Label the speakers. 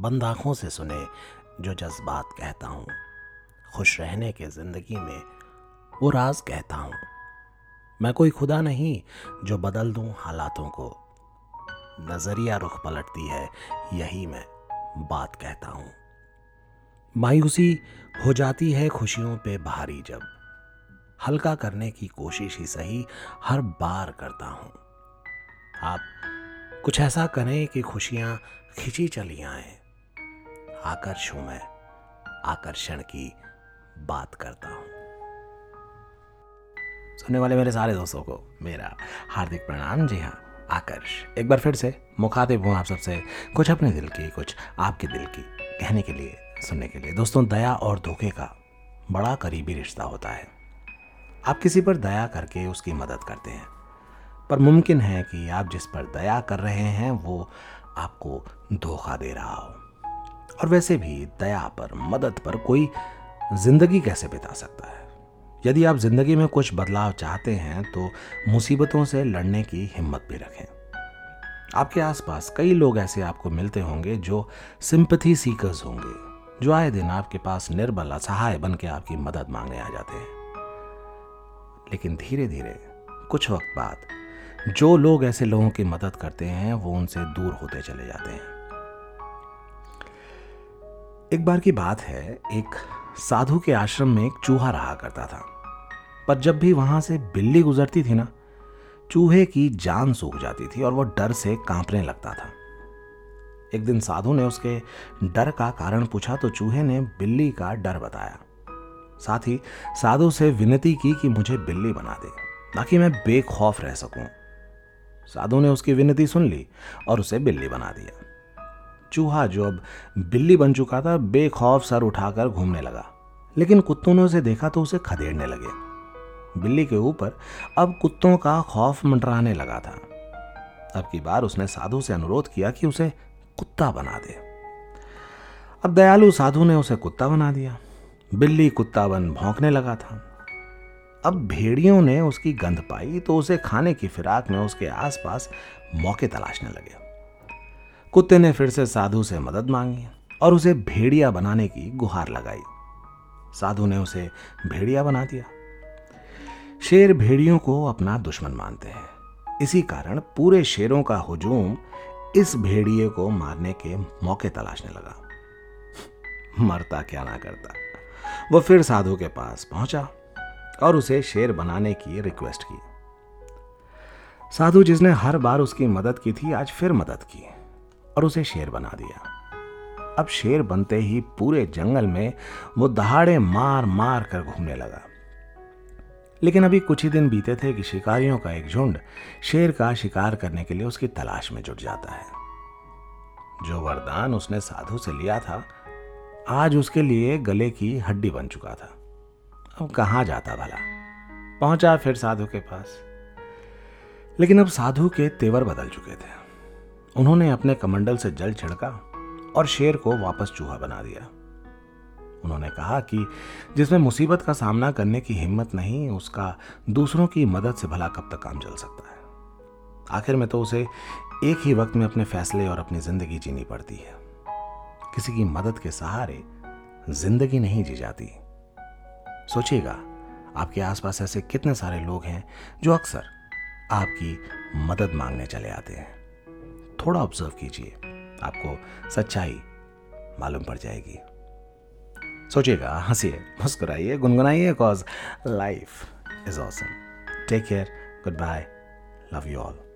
Speaker 1: बंद आँखों से सुने जो जज्बात कहता हूँ। खुश रहने के ज़िंदगी में वो राज कहता हूँ। मैं कोई खुदा नहीं जो बदल दूँ हालातों को। नज़रिया रुख पलटती है, यही मैं बात कहता हूँ। मायूसी हो जाती है खुशियों पे भारी जब। हल्का करने की कोशिश ही सही हर बार करता हूँ। आप कुछ ऐसा करें कि खुशियाँ खिंची चली आए। आकर्ष हूँ मैं आकर्षण की बात करता हूँ। सुनने वाले मेरे सारे दोस्तों को मेरा हार्दिक प्रणाम। जी हाँ आकर्ष। एक बार फिर से मुखातिब हूँ आप सबसे, कुछ अपने दिल की, कुछ आपके दिल की, कहने के लिए, सुनने के लिए। दोस्तों, दया और धोखे का बड़ा करीबी रिश्ता होता है। आप किसी पर दया करके उसकी मदद करते हैं, पर मुमकिन है कि आप जिस पर दया कर रहे हैं, वो आपको धोखा दे रहा हो। और वैसे भी दया पर, मदद पर कोई ज़िंदगी कैसे बिता सकता है? यदि आप ज़िंदगी में कुछ बदलाव चाहते हैं तो मुसीबतों से लड़ने की हिम्मत भी रखें। आपके आसपास कई लोग ऐसे आपको मिलते होंगे जो सिंपथी सीकर्स होंगे, जो आए दिन आपके पास निर्बल, असहाय बन के आपकी मदद मांगने आ जाते हैं। लेकिन धीरे धीरे कुछ वक्त बाद, जो लोग ऐसे लोगों की मदद करते हैं, वो उनसे दूर होते चले जाते हैं। एक बार की बात है, एक साधु के आश्रम में एक चूहा रहा करता था। पर जब भी वहाँ से बिल्ली गुजरती थी ना, चूहे की जान सूख जाती थी और वह डर से कांपने लगता था। एक दिन साधु ने उसके डर का कारण पूछा तो चूहे ने बिल्ली का डर बताया। साथ ही साधु से विनती की कि मुझे बिल्ली बना दे, ताकि मैं बेखौफ रह सकूँ। साधु ने उसकी विनती सुन ली और उसे बिल्ली बना दिया। चूहा जो अब बिल्ली बन चुका था, बेखौफ सर उठाकर घूमने लगा। लेकिन कुत्तों ने उसे देखा तो उसे खदेड़ने लगे। बिल्ली के ऊपर अब कुत्तों का खौफ मंडराने लगा था। अब की बार उसने साधु से अनुरोध किया कि उसे कुत्ता बना दे। अब दयालु साधु ने उसे कुत्ता बना दिया। बिल्ली कुत्ता बन भौंकने लगा था। अब भेड़ियों ने उसकी गंध पाई तो उसे खाने की फिराक में उसके आसपास मौके तलाशने लगे। कुत्ते ने फिर से साधु से मदद मांगी और उसे भेड़िया बनाने की गुहार लगाई। साधु ने उसे भेड़िया बना दिया। शेर भेड़ियों को अपना दुश्मन मानते हैं। इसी कारण पूरे शेरों का हुजूम इस भेड़िए को मारने के मौके तलाशने लगा। मरता क्या ना करता। वो फिर साधु के पास पहुँचा और उसे शेर बनाने की रिक्वेस्ट की। साधु जिसने हर बार उसकी मदद की थी, आज फिर मदद की। और उसे शेर बना दिया। अब शेर बनते ही पूरे जंगल में वो दहाड़े मार मार कर घूमने लगा। लेकिन अभी कुछ ही दिन बीते थे कि शिकारियों का एक झुंड शेर का शिकार करने के लिए उसकी तलाश में जुट जाता है। जो वरदान उसने साधु से लिया था, आज उसके लिए गले की हड्डी बन चुका था। अब कहाँ जाता भला? पहुँचा फिर साधु के पास। लेकिन अब साधु के तेवर बदल चुके थे। उन्होंने अपने कमंडल से जल छिड़का और शेर को वापस चूहा बना दिया। उन्होंने कहा कि जिसमें मुसीबत का सामना करने की हिम्मत नहीं, उसका दूसरों की मदद से भला कब तक काम चल सकता है। आखिर में तो उसे एक ही वक्त में अपने फैसले और अपनी ज़िंदगी जीनी पड़ती है। किसी की मदद के सहारे ज़िंदगी नहीं जी जाती। सोचिएगा, आपके आसपास ऐसे कितने सारे लोग हैं जो अक्सर आपकी मदद मांगने चले आते हैं। थोड़ा ऑब्ज़र्व कीजिए। आपको सच्चाई मालूम पड़ जाएगी। सोचिएगा, हंसिए, मुस्कुराइए, गुनगुनाइए cause life is awesome take care goodbye love you all